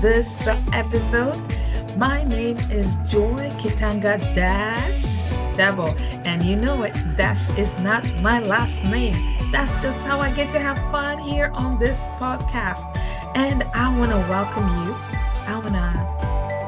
this episode. My name is Joy Kitanga Dash Dabo, and you know it, Dash is not my last name. That's just how I get to have fun here on this podcast. And I want to welcome you. I want to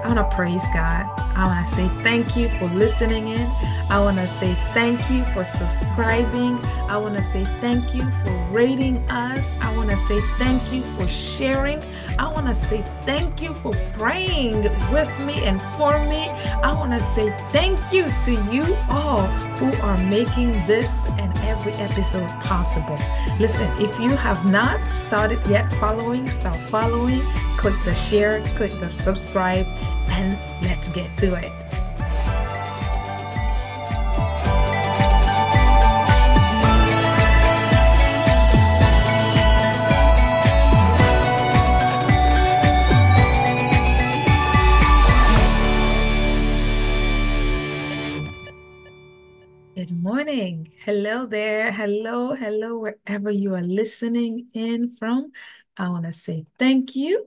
I want to praise God. I want to say thank you for listening in. I want to say thank you for subscribing. I want to say thank you for rating us. I want to say thank you for sharing. I want to say thank you for praying with me and for me. I want to say thank you to you all who are making this and every episode possible. Listen, if you have not started yet following, start following. Click the share, click the subscribe, and let's get to it. Morning. Hello there. Hello, hello, wherever you are listening in from. I want to say thank you.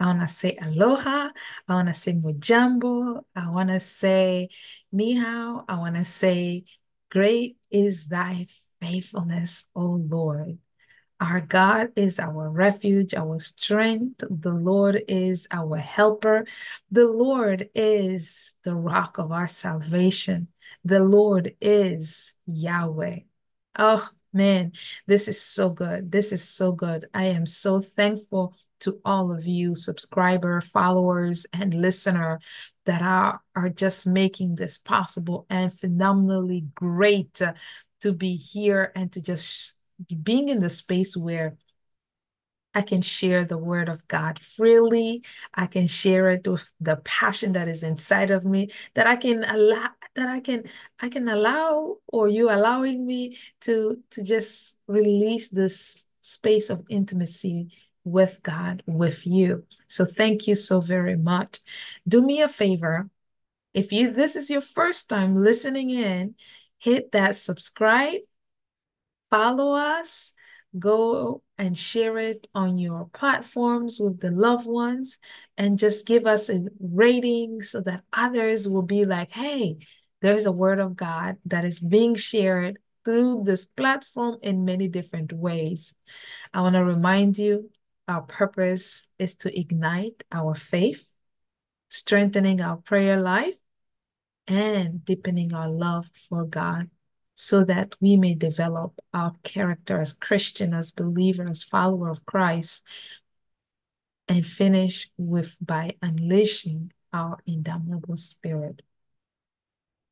I want to say aloha. I want to say mujambo. I want to say ni. I want to say great is thy faithfulness, O Lord. Our God is our refuge, our strength. The Lord is our helper. The Lord is the rock of our salvation. The Lord is Yahweh. Oh, man, this is so good. This is so good. I am so thankful to all of you, subscriber, followers, and listener that are, are just making this possible and phenomenally great to be here and to just being in the space where I can share the word of God freely. I can share it with the passion that is inside of me that I can allow that I can I can allow or you allowing me to to just release this space of intimacy with God with you. So thank you so very much. Do me a favor. If you this is your first time listening in, hit that subscribe follow us, go and share it on your platforms with the loved ones, and just give us a rating so that others will be like, hey, there's a word of God that is being shared through this platform in many different ways. I want to remind you our purpose is to ignite our faith, strengthening our prayer life, and deepening our love for God so that we may develop our character as Christian, as believer, as follower of Christ, and finish with by unleashing our indomitable spirit.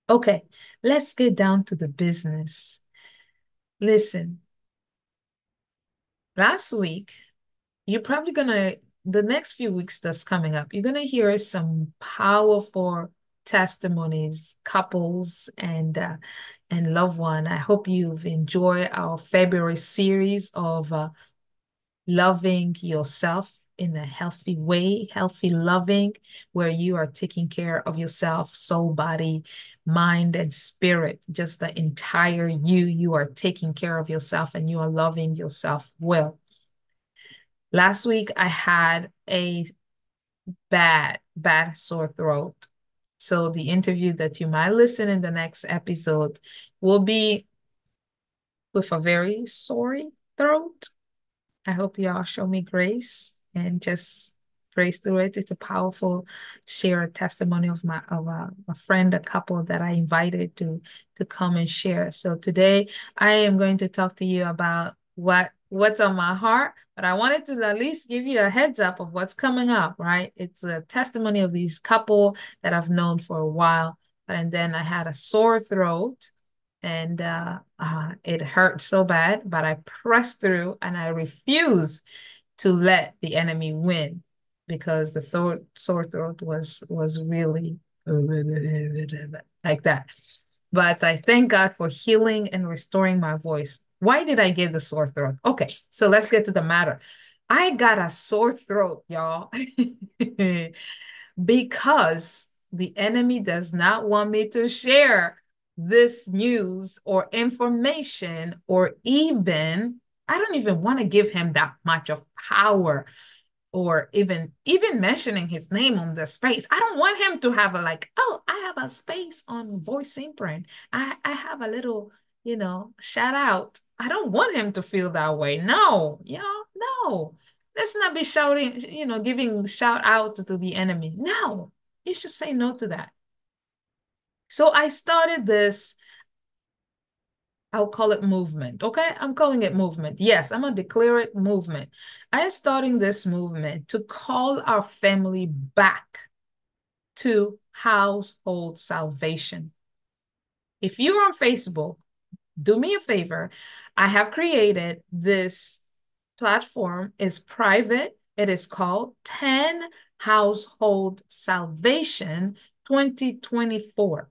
Okay, let's get down to the business. Listen, last week, you're probably gonna, the next few weeks that's coming up, you're gonna hear some powerful testimonies, couples, and uh, and loved one. I hope you've enjoyed our February series of uh, loving yourself in a healthy way, healthy loving, where you are taking care of yourself, soul, body, mind, and spirit, just the entire you. You are taking care of yourself and you are loving yourself well. Last week, I had a bad, bad sore throat. So the interview that you might listen in the next episode will be with a very sorry throat. I hope y'all show me grace and just grace through it. It's a powerful share a testimony of my of a, a friend, a couple that I invited to to come and share. So today I am going to talk to you about what what's on my heart, but I wanted to at least give you a heads up of what's coming up, right? It's a testimony of these couple that I've known for a while, and then I had a sore throat and uh, uh, it hurt so bad, but I pressed through and I refuse to let the enemy win because the throat, sore throat was was really like that. But I thank God for healing and restoring my voice. Why did I get the sore throat? Okay, so let's get to the matter. I got a sore throat, y'all, because the enemy does not want me to share this news or information, or even, I don't even want to give him that much of power or even even mentioning his name on the space. I don't want him to have a like, oh, I have a space on voice imprint. I, I have a little, you know, shout out. I don't want him to feel that way. No, yeah, no. Let's not be shouting, you know, giving shout out to the enemy. No, you should say no to that. So I started this I'll call it movement. Okay. I'm calling it movement. Yes, I'm going to declare it movement. I am starting this movement to call our family back to household salvation. If you're on Facebook, do me a favor. I have created this platform is private. It is called 10 Household Salvation 2024.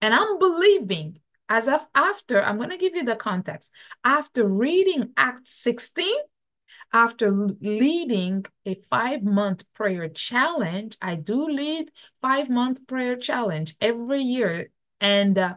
And I'm believing as of after, I'm going to give you the context. After reading Act 16, after leading a five month prayer challenge, I do lead five month prayer challenge every year. And uh,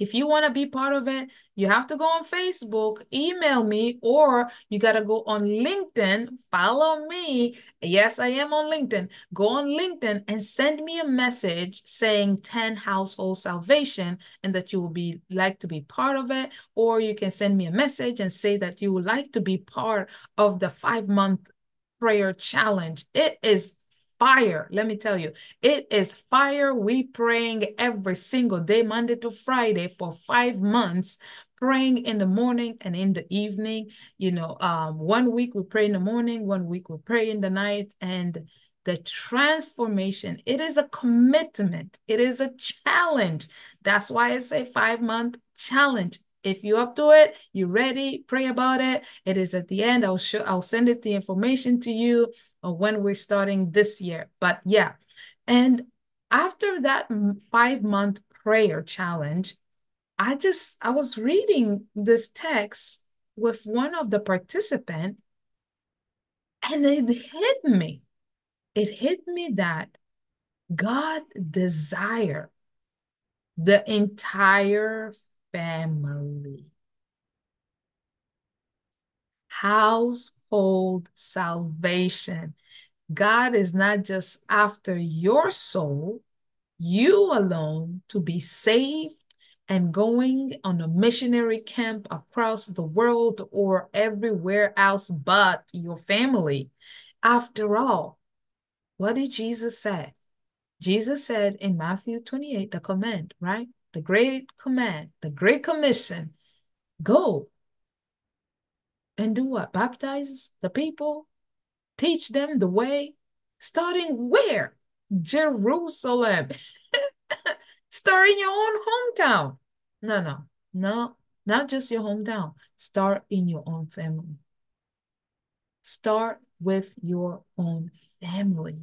if you want to be part of it, you have to go on Facebook, email me, or you got to go on LinkedIn, follow me. Yes, I am on LinkedIn. Go on LinkedIn and send me a message saying 10 household salvation and that you will be like to be part of it. Or you can send me a message and say that you would like to be part of the five month prayer challenge. It is fire. Let me tell you, it is fire. We praying every single day, Monday to Friday for five months, praying in the morning and in the evening. You know, um, one week we pray in the morning, one week we pray in the night, and the transformation, it is a commitment. It is a challenge. That's why I say five month challenge. If you're up to it, you're ready, pray about it. It is at the end. I'll show I'll send it the information to you when we're starting this year. But yeah. And after that five month prayer challenge, I just I was reading this text with one of the participant and it hit me. It hit me that God desire the entire family. Household salvation. God is not just after your soul, you alone, to be saved and going on a missionary camp across the world or everywhere else but your family. After all, what did Jesus say? Jesus said in Matthew 28, the command, right? The great command, the great commission, go and do what? Baptize the people, teach them the way, starting where? Jerusalem. Start in your own hometown. No, no, no, not just your hometown. Start in your own family. Start with your own family.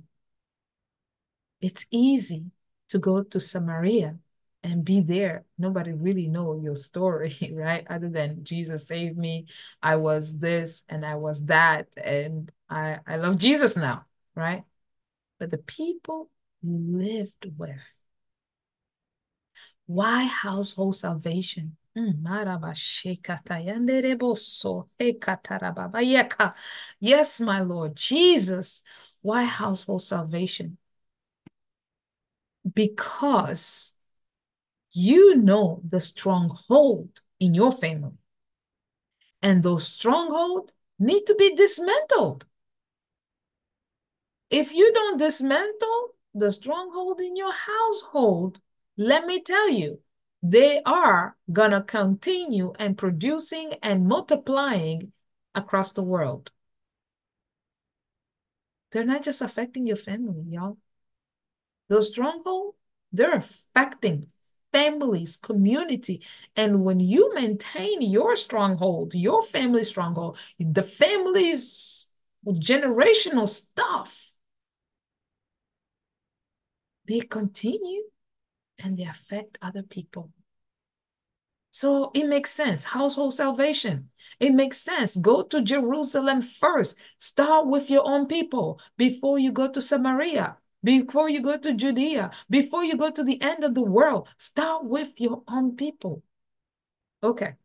It's easy to go to Samaria and be there. Nobody really know your story, right? Other than Jesus saved me. I was this and I was that. And I, I love Jesus now, right? But the people you lived with. Why household salvation? Hmm, yes, my Lord Jesus. Why household salvation? Because you know the stronghold in your family. And those strongholds need to be dismantled. If you don't dismantle the stronghold in your household, let me tell you, they are going to continue and producing and multiplying across the world. They're not just affecting your family, y'all. Those strongholds, they're affecting families, community. And when you maintain your stronghold, your family stronghold, the family's generational stuff, they continue and they affect other people. So it makes sense. Household salvation. It makes sense. Go to Jerusalem first. Start with your own people before you go to Samaria. Before you go to Judea, before you go to the end of the world, start with your own people. Okay.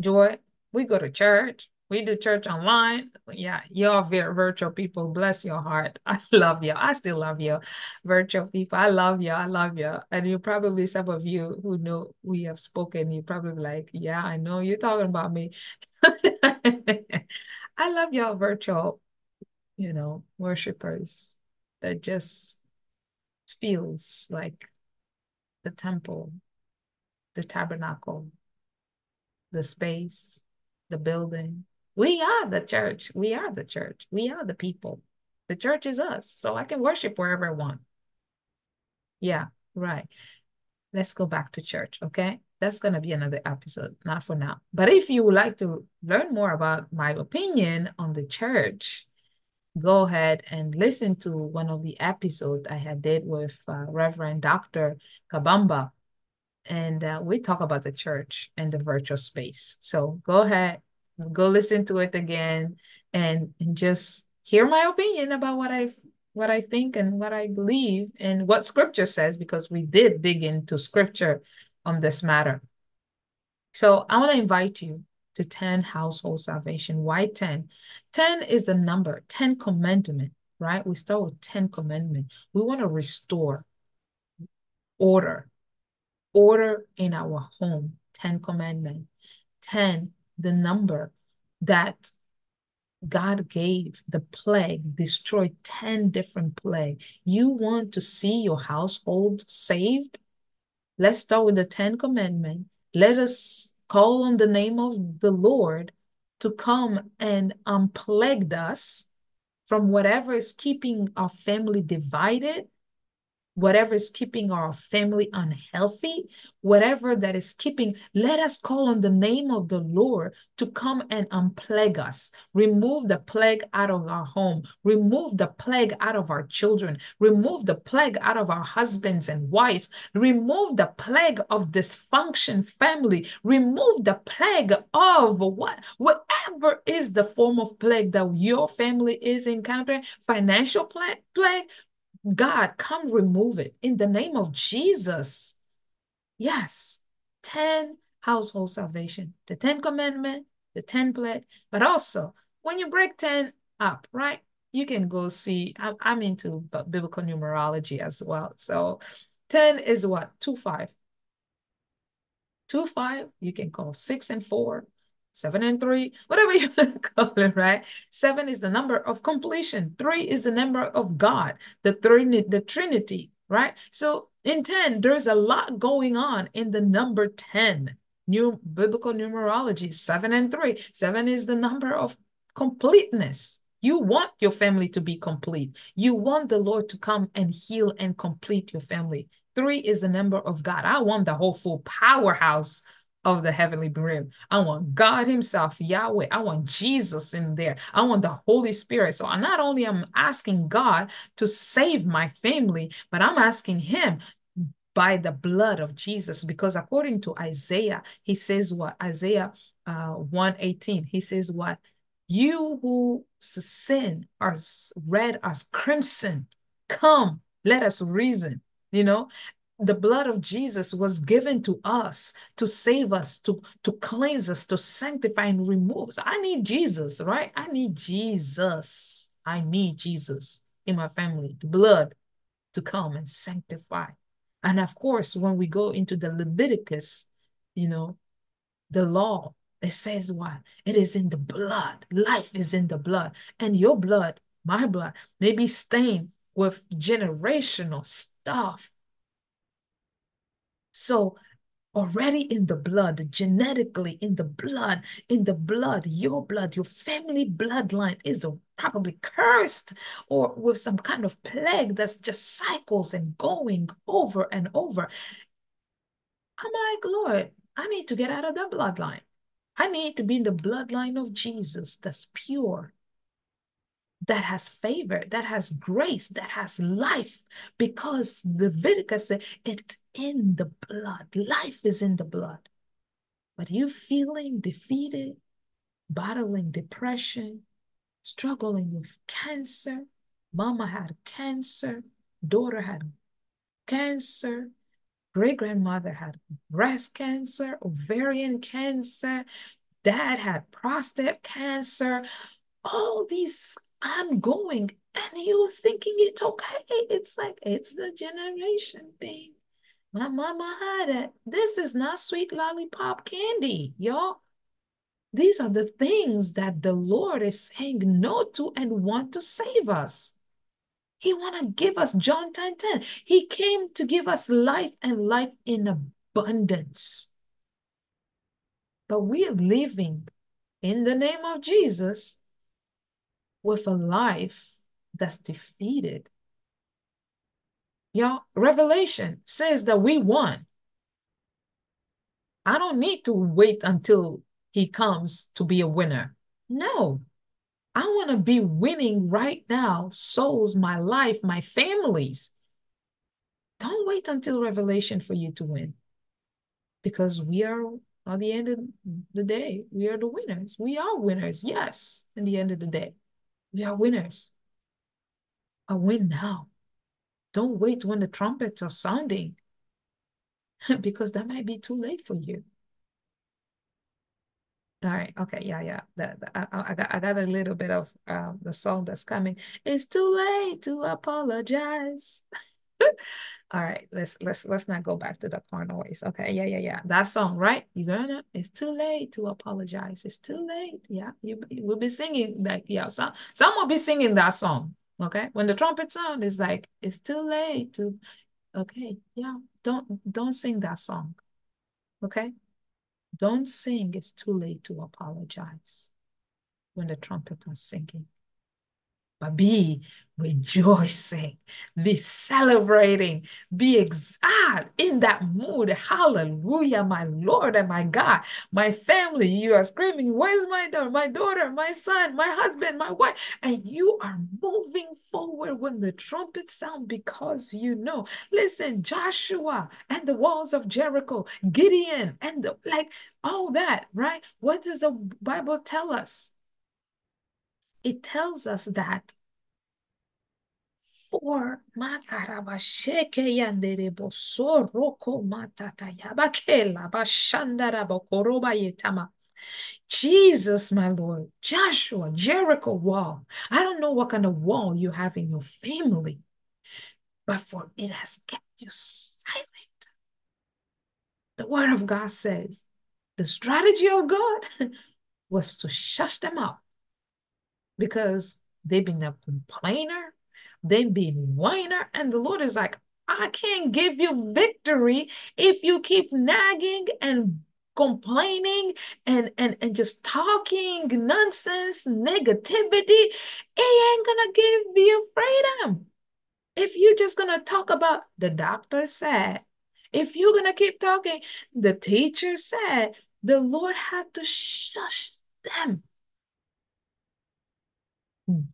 Joy, we go to church. We do church online. Yeah, you're virtual people. Bless your heart. I love you. I still love you. Virtual people. I love you. I love you. And you probably, some of you who know we have spoken, you probably like, yeah, I know you're talking about me. I love y'all virtual, you know, worshipers that just feels like the temple, the tabernacle, the space, the building, we are the church. We are the church. We are the people. The church is us. So I can worship wherever I want. Yeah, right. Let's go back to church, okay? That's going to be another episode, not for now. But if you would like to learn more about my opinion on the church, go ahead and listen to one of the episodes I had did with uh, Reverend Dr. Kabamba. And uh, we talk about the church and the virtual space. So go ahead, go listen to it again and, and just hear my opinion about what I what I think and what I believe and what scripture says because we did dig into scripture on this matter. So I want to invite you to 10 household salvation. Why 10? 10 is the number, 10 commandment, right? We start with 10 commandment. We want to restore order, order in our home, 10 commandment. 10 the number that God gave the plague, destroyed 10 different plague. You want to see your household saved? Let's start with the 10 commandment. Let us call on the name of the Lord to come and unplague us from whatever is keeping our family divided whatever is keeping our family unhealthy, whatever that is keeping, let us call on the name of the Lord to come and unplague us. Remove the plague out of our home. Remove the plague out of our children. Remove the plague out of our husbands and wives. Remove the plague of dysfunction family. Remove the plague of what whatever is the form of plague that your family is encountering, financial plague God, come remove it in the name of Jesus. Yes, 10 household salvation, the 10 commandment, the 10 plague, but also when you break 10 up, right? You can go see, I'm, I'm into biblical numerology as well. So 10 is what? 2, 5. 2, 5, you can call 6 and 4 seven and three, whatever you want to call it, right? Seven is the number of completion. Three is the number of God, the Trinity, the Trinity, right? So in 10, there's a lot going on in the number 10. New biblical numerology, seven and three. Seven is the number of completeness. You want your family to be complete. You want the Lord to come and heal and complete your family. Three is the number of God. I want the whole full powerhouse of the heavenly realm. I want God Himself, Yahweh. I want Jesus in there. I want the Holy Spirit. So I not only am asking God to save my family, but I'm asking Him by the blood of Jesus. Because according to Isaiah, he says what? Isaiah uh, 118, he says what? You who sin are red as crimson, come, let us reason. You know, the blood of Jesus was given to us to save us, to, to cleanse us, to sanctify and remove. I need Jesus, right? I need Jesus. I need Jesus in my family, the blood to come and sanctify. And of course, when we go into the Leviticus, you know, the law, it says what? It is in the blood. Life is in the blood. And your blood, my blood, may be stained with generational stuff so already in the blood, genetically in the blood, in the blood, your blood, your family bloodline is probably cursed or with some kind of plague that's just cycles and going over and over. I'm like, Lord, I need to get out of that bloodline. I need to be in the bloodline of Jesus that's pure, that has favor, that has grace, that has life, because Leviticus said it's in the blood. Life is in the blood. But you feeling defeated, battling depression, struggling with cancer, mama had cancer, daughter had cancer, great grandmother had breast cancer, ovarian cancer, dad had prostate cancer, all these ongoing, and you're thinking it's okay. It's like it's the generation thing. My mama had it. This is not sweet lollipop candy, y'all. These are the things that the Lord is saying no to and want to save us. He want to give us John 10, 10. He came to give us life and life in abundance. But we are living in the name of Jesus with a life that's defeated. Y'all, Revelation says that we won. I don't need to wait until he comes to be a winner. No, I want to be winning right now souls, my life, my families. Don't wait until Revelation for you to win because we are at the end of the day, we are the winners. We are winners, yes, in the end of the day. We are winners. A win now. Don't wait when the trumpets are sounding because that might be too late for you. All right. Okay. Yeah. Yeah. The, I, I got I got a little bit of um, the song that's coming. It's too late to apologize. All right. Let's let's let's not go back to the car noise. Okay. Yeah. Yeah. Yeah. That song, right? You gonna? It's too late to apologize. It's too late. Yeah. You will be singing like yeah. Some some will be singing that song. Okay. When the trumpet sound is like it's too late to. Okay. Yeah. Don't don't sing that song. Okay. Don't sing, it's too late to apologize when the trumpet was singing. But be rejoicing, be celebrating, be excited in that mood. Hallelujah, my Lord and my God. My family, you are screaming, Where's my daughter, my daughter, my son, my husband, my wife? And you are moving forward when the trumpet sound because you know. Listen, Joshua and the walls of Jericho, Gideon, and the, like all that, right? What does the Bible tell us? It tells us that yetama. Jesus, my Lord, Joshua, Jericho wall. I don't know what kind of wall you have in your family, but for it has kept you silent. The word of God says the strategy of God was to shush them up because they've been a complainer, they've been whiner, and the Lord is like, I can't give you victory if you keep nagging and complaining and and and just talking nonsense negativity. It ain't gonna give you freedom. If you're just gonna talk about the doctor said. If you're gonna keep talking the teacher said the lord had to shush them.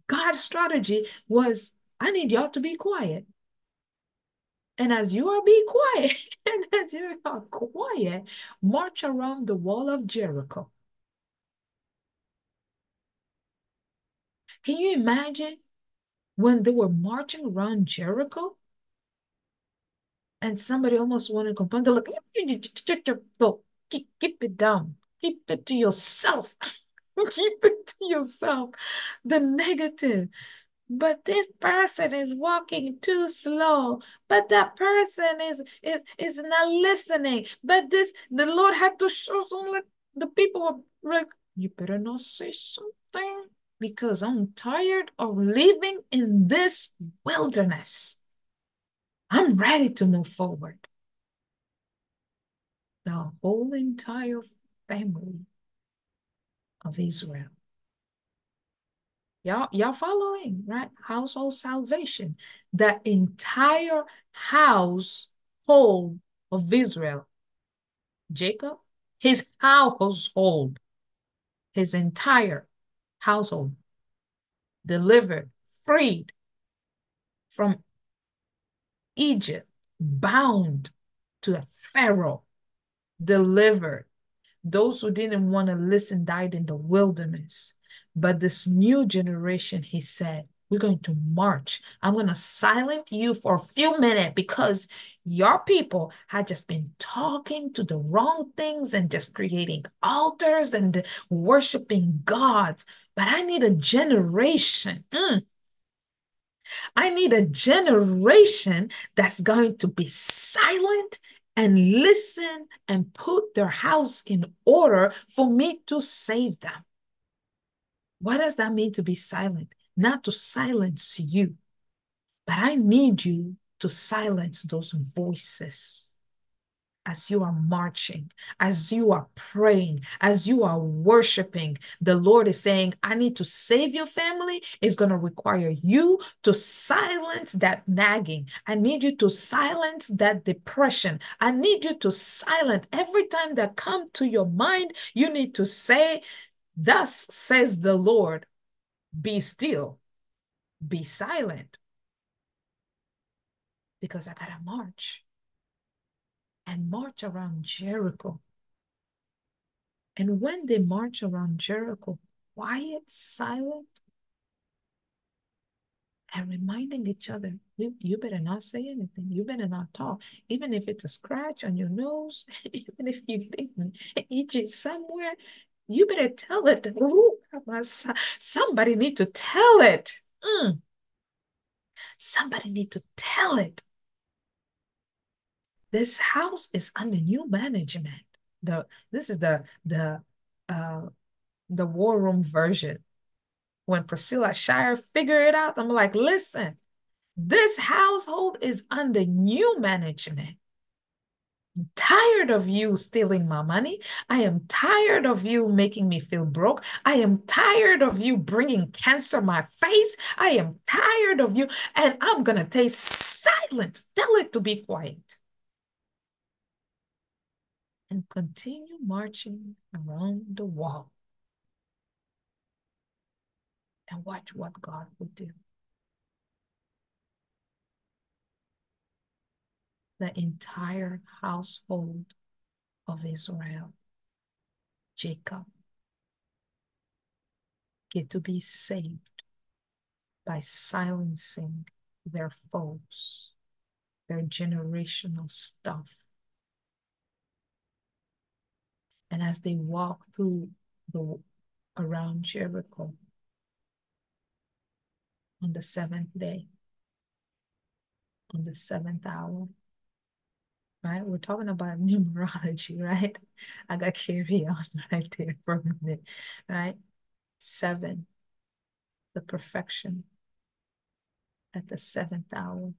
God's strategy was, I need y'all to be quiet. And as you are being quiet, and as you are quiet, march around the wall of Jericho. Can you imagine when they were marching around Jericho? And somebody almost wanted to complain. They're like, keep it down. Keep it to yourself. keep it to yourself. The negative. But this person is walking too slow. But that person is is is not listening. But this the Lord had to show some like the people were like, you better not say something because I'm tired of living in this wilderness. I'm ready to move forward. The whole entire family of Israel. Y'all, y'all following, right? Household salvation. The entire household of Israel. Jacob, his household, his entire household, delivered, freed from Egypt, bound to a Pharaoh, delivered those who didn't want to listen died in the wilderness. But this new generation, he said, We're going to march. I'm going to silence you for a few minutes because your people had just been talking to the wrong things and just creating altars and worshiping gods. But I need a generation. Mm. I need a generation that's going to be silent and listen and put their house in order for me to save them. What does that mean to be silent? Not to silence you, but I need you to silence those voices as you are marching, as you are praying, as you are worshiping, the Lord is saying, I need to save your family. It's going to require you to silence that nagging. I need you to silence that depression. I need you to silence every time that come to your mind, you need to say, Thus says the Lord, be still, be silent. Because I got to march and march around Jericho. And when they march around Jericho, quiet, silent, and reminding each other, you, you better not say anything. You better not talk. Even if it's a scratch on your nose, even if you think itchy somewhere, you better tell it. Somebody need to tell it. Mm. Somebody need to tell it this house is under new management. The this is the the uh the war room version. When Priscilla Shirer figured it out, I'm like, listen, this household is under new management. Tired of you stealing my money. I am tired of you making me feel broke. I am tired of you bringing cancer my face. I am tired of you. And I'm going to take silent. Tell it to be quiet and continue marching around the wall and watch what God will do. The entire household of Israel, Jacob, get to be saved by silencing their foes, their generational stuff. And as they walk through the around Jericho on the seventh day, on the seventh hour, right? We're talking about numerology, right? I got carry on right there for a minute, right? Seven, the perfection at the seventh hour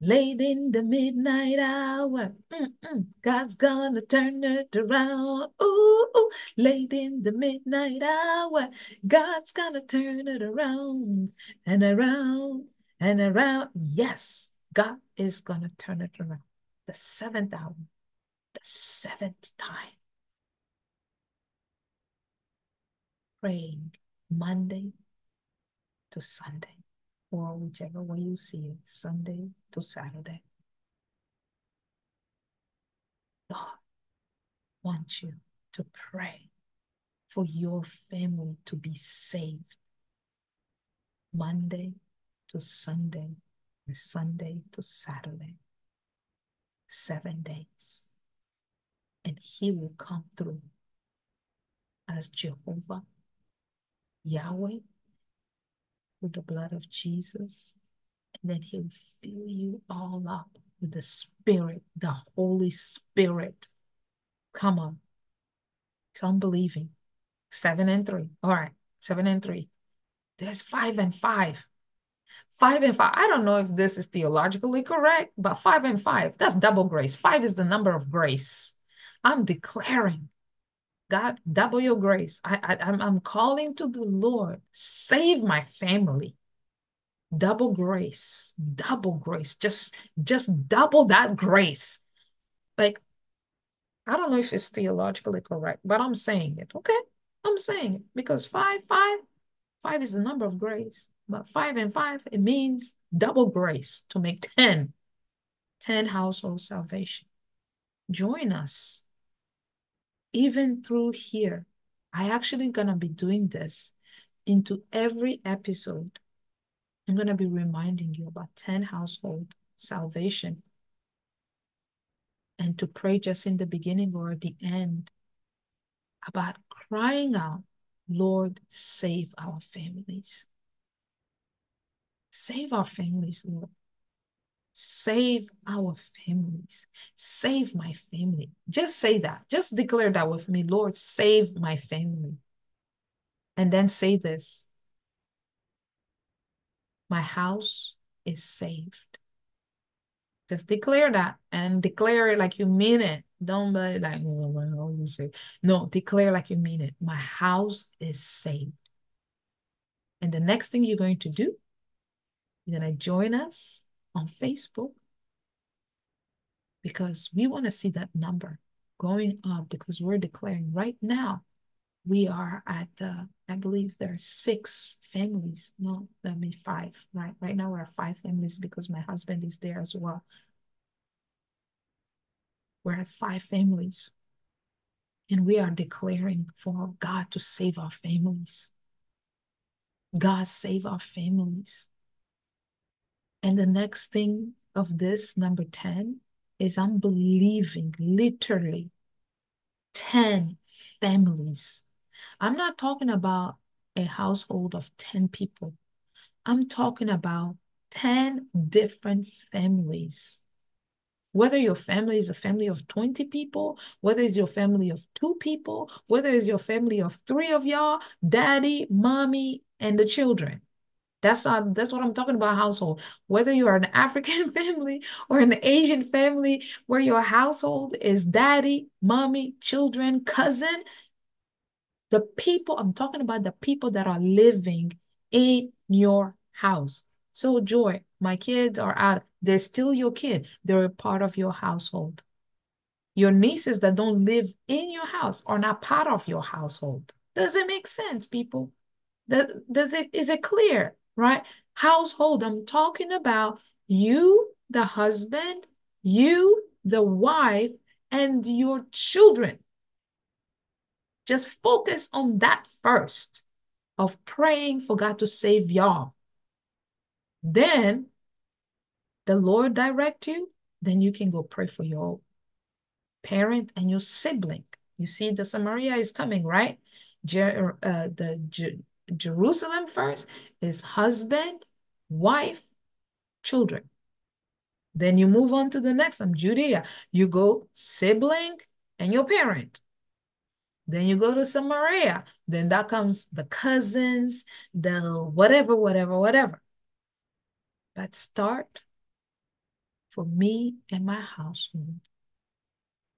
late in the midnight hour. Mm-mm. God's gonna turn it around. Ooh, ooh, late in the midnight hour. God's gonna turn it around and around and around. Yes, God is gonna turn it around. The seventh hour, the seventh time. Praying Monday to Sunday or whichever way you see it, Sunday to Saturday. God wants you to pray for your family to be saved Monday to Sunday, Sunday to Saturday, seven days. And He will come through as Jehovah, Yahweh, with the blood of Jesus. And then he'll fill you all up with the Spirit, the Holy Spirit. Come on. It's unbelieving. Seven and three. All right. Seven and three. There's five and five. Five and five. I don't know if this is theologically correct, but five and five, that's double grace. Five is the number of grace. I'm declaring God, double your grace. I, I I'm, I'm calling to the Lord. Save my family. Double grace, double grace. Just just double that grace. Like, I don't know if it's theologically correct, but I'm saying it. Okay, I'm saying it because five, five, five is the number of grace. But five and five, it means double grace to make 10, 10 household salvation. Join us even through here, I actually gonna be doing this into every episode, I'm to be reminding you about 10 household salvation and to pray just in the beginning or the end about crying out, Lord, save our families. Save our families, Lord. Save our families. Save my family. Just say that. Just declare that with me. Lord, save my family. And then say this My house is saved. Just declare that and declare it like you mean it. Don't be like, oh, you say. No, declare like you mean it. My house is saved. And the next thing you're going to do, you're going to join us on Facebook because we want to see that number going up because we're declaring right now we are at uh, I believe there are six families. No, that means five. Right, right now we're five families because my husband is there as well. We're at five families, and we are declaring for God to save our families. God save our families. And the next thing of this number ten is I'm believing literally ten families I'm not talking about a household of 10 people. I'm talking about 10 different families. Whether your family is a family of 20 people, whether it's your family of two people, whether it's your family of three of y'all, daddy, mommy, and the children. That's not, that's what I'm talking about household. Whether you are an African family or an Asian family where your household is daddy, mommy, children, cousin, the people, I'm talking about the people that are living in your house. So, Joy, my kids are out. They're still your kid. They're a part of your household. Your nieces that don't live in your house are not part of your household. Does it make sense, people? Does it is it clear, right? Household, I'm talking about you, the husband, you, the wife, and your children. Just focus on that first of praying for God to save y'all. Then the Lord direct you, then you can go pray for your parent and your sibling. You see, the Samaria is coming, right? Jer uh, the Jer Jerusalem first is husband, wife, children. Then you move on to the next one, Judea. You go sibling and your parent. Then you go to Samaria. Then that comes the cousins, the whatever, whatever, whatever. But start for me and my household.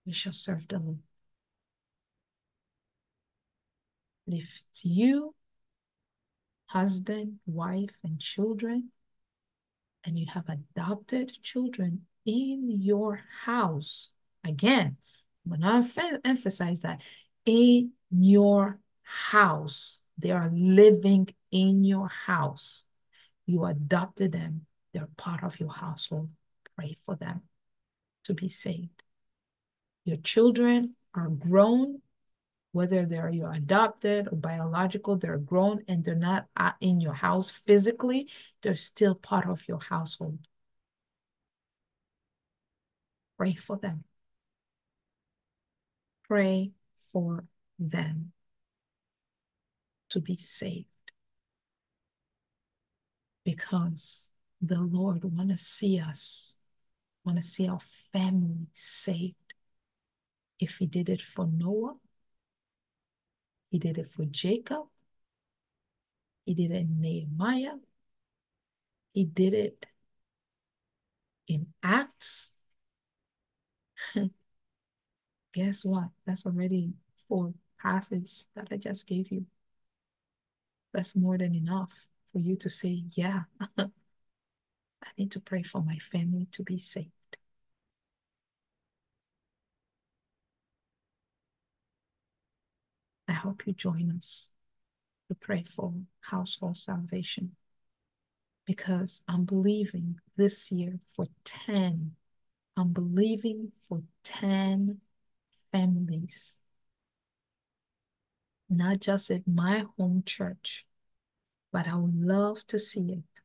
We shall serve the Lord. If you, husband, wife, and children, and you have adopted children in your house, again, I'm going to emphasize that in your house. They are living in your house. You adopted them. They're part of your household. Pray for them to be saved. Your children are grown, whether they're your adopted or biological, they're grown and they're not uh, in your house physically, they're still part of your household. Pray for them. Pray for them to be saved. Because the Lord want to see us, want to see our family saved. If he did it for Noah, he did it for Jacob, he did it in Nehemiah, he did it in Acts. Guess what? That's already four passage that I just gave you. That's more than enough for you to say, yeah, I need to pray for my family to be saved. I hope you join us to pray for household salvation because I'm believing this year for 10. I'm believing for 10 families not just at my home church, but I would love to see it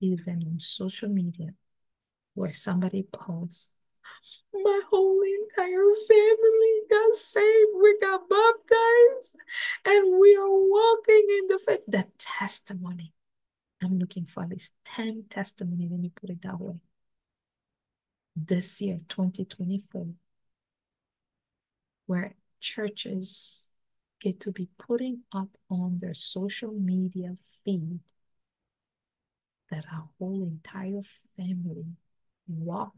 even on social media where somebody posts, my whole entire family got saved, we got baptized, and we are walking in the faith. The testimony. I'm looking for at least 10 testimony, let me put it that way. This year, 2024, where churches get to be putting up on their social media feed that our whole entire family walked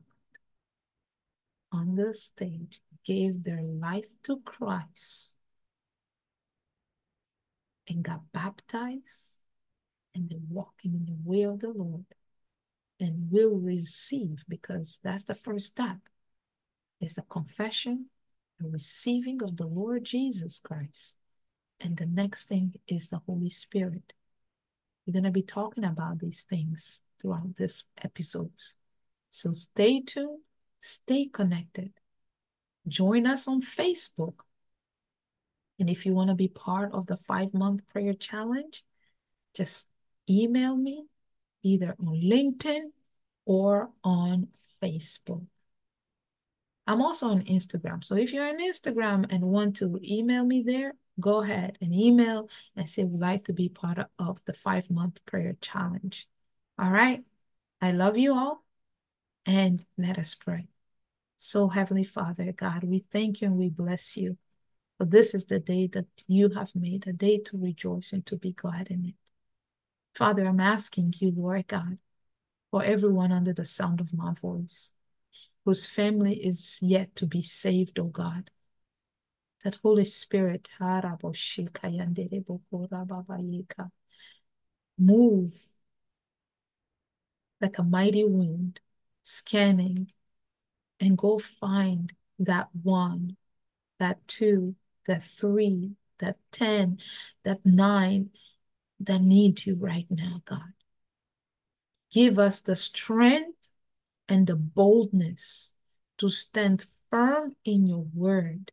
on the stage, gave their life to Christ, and got baptized, and they're walking in the way of the Lord and will receive because that's the first step. It's the confession, the receiving of the Lord Jesus Christ. And the next thing is the Holy Spirit. We're going to be talking about these things throughout this episodes. So stay tuned, stay connected. Join us on Facebook. And if you want to be part of the five month prayer challenge, just email me either on LinkedIn or on Facebook. I'm also on Instagram. So if you're on Instagram and want to email me there, go ahead and email and say we'd like to be part of the five month prayer challenge. All right. I love you all and let us pray. So, Heavenly Father, God, we thank you and we bless you. For this is the day that you have made, a day to rejoice and to be glad in it. Father, I'm asking you, Lord God, for everyone under the sound of my voice, whose family is yet to be saved, O oh God. That Holy Spirit, move like a mighty wind, scanning, and go find that one, that two, that three, that 10, that nine, that need you right now, God. Give us the strength and the boldness to stand firm in your word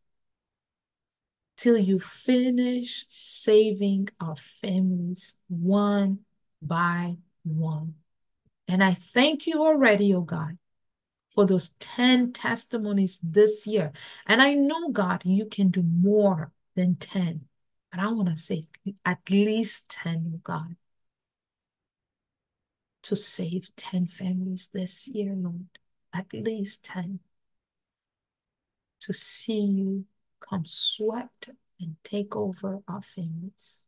till you finish saving our families one by one. And I thank you already, oh God, for those 10 testimonies this year. And I know, God, you can do more than 10. But I want to say at least 10, oh God, to save 10 families this year, Lord. At least 10. To see you come swept and take over our families.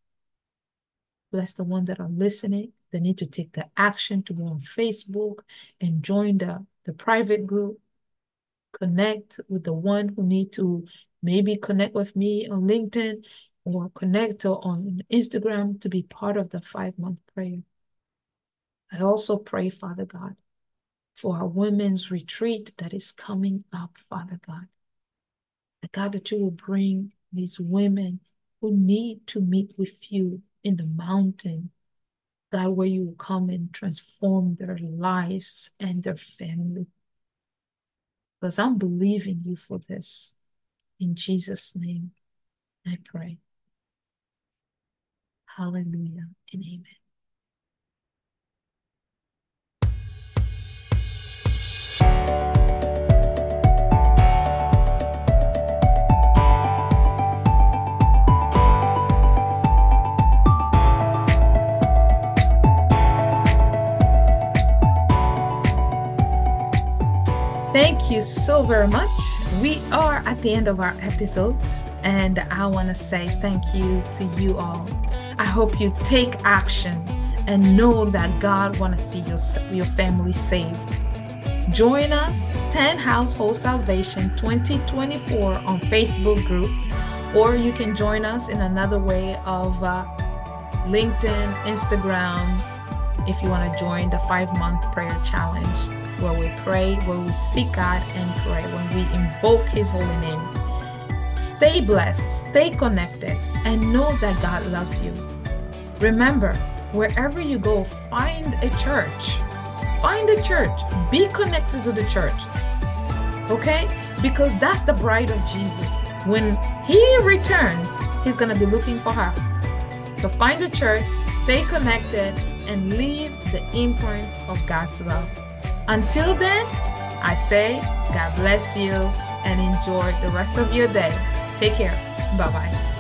Bless the ones that are listening. They need to take the action to go on Facebook and join the, the private group. Connect with the one who need to maybe connect with me on LinkedIn or connect on Instagram to be part of the five month prayer. I also pray, Father God, for our women's retreat that is coming up, Father God. The God, that you will bring these women who need to meet with you in the mountain, God, where you will come and transform their lives and their family. Because I'm believing you for this. In Jesus' name, I pray. Hallelujah and amen. Thank you so very much. We are at the end of our episodes, and I want to say thank you to you all. I hope you take action and know that God want to see your, your family saved. Join us, 10 Household Salvation 2024 on Facebook group, or you can join us in another way of uh, LinkedIn, Instagram, if you want to join the five month prayer challenge where we pray, where we seek God and pray, when we invoke His holy name. Stay blessed, stay connected, and know that God loves you. Remember, wherever you go, find a church. Find a church. Be connected to the church. Okay? Because that's the bride of Jesus. When He returns, He's going to be looking for her. So find a church, stay connected, and leave the imprint of God's love. Until then, I say, God bless you and enjoy the rest of your day. Take care. Bye bye.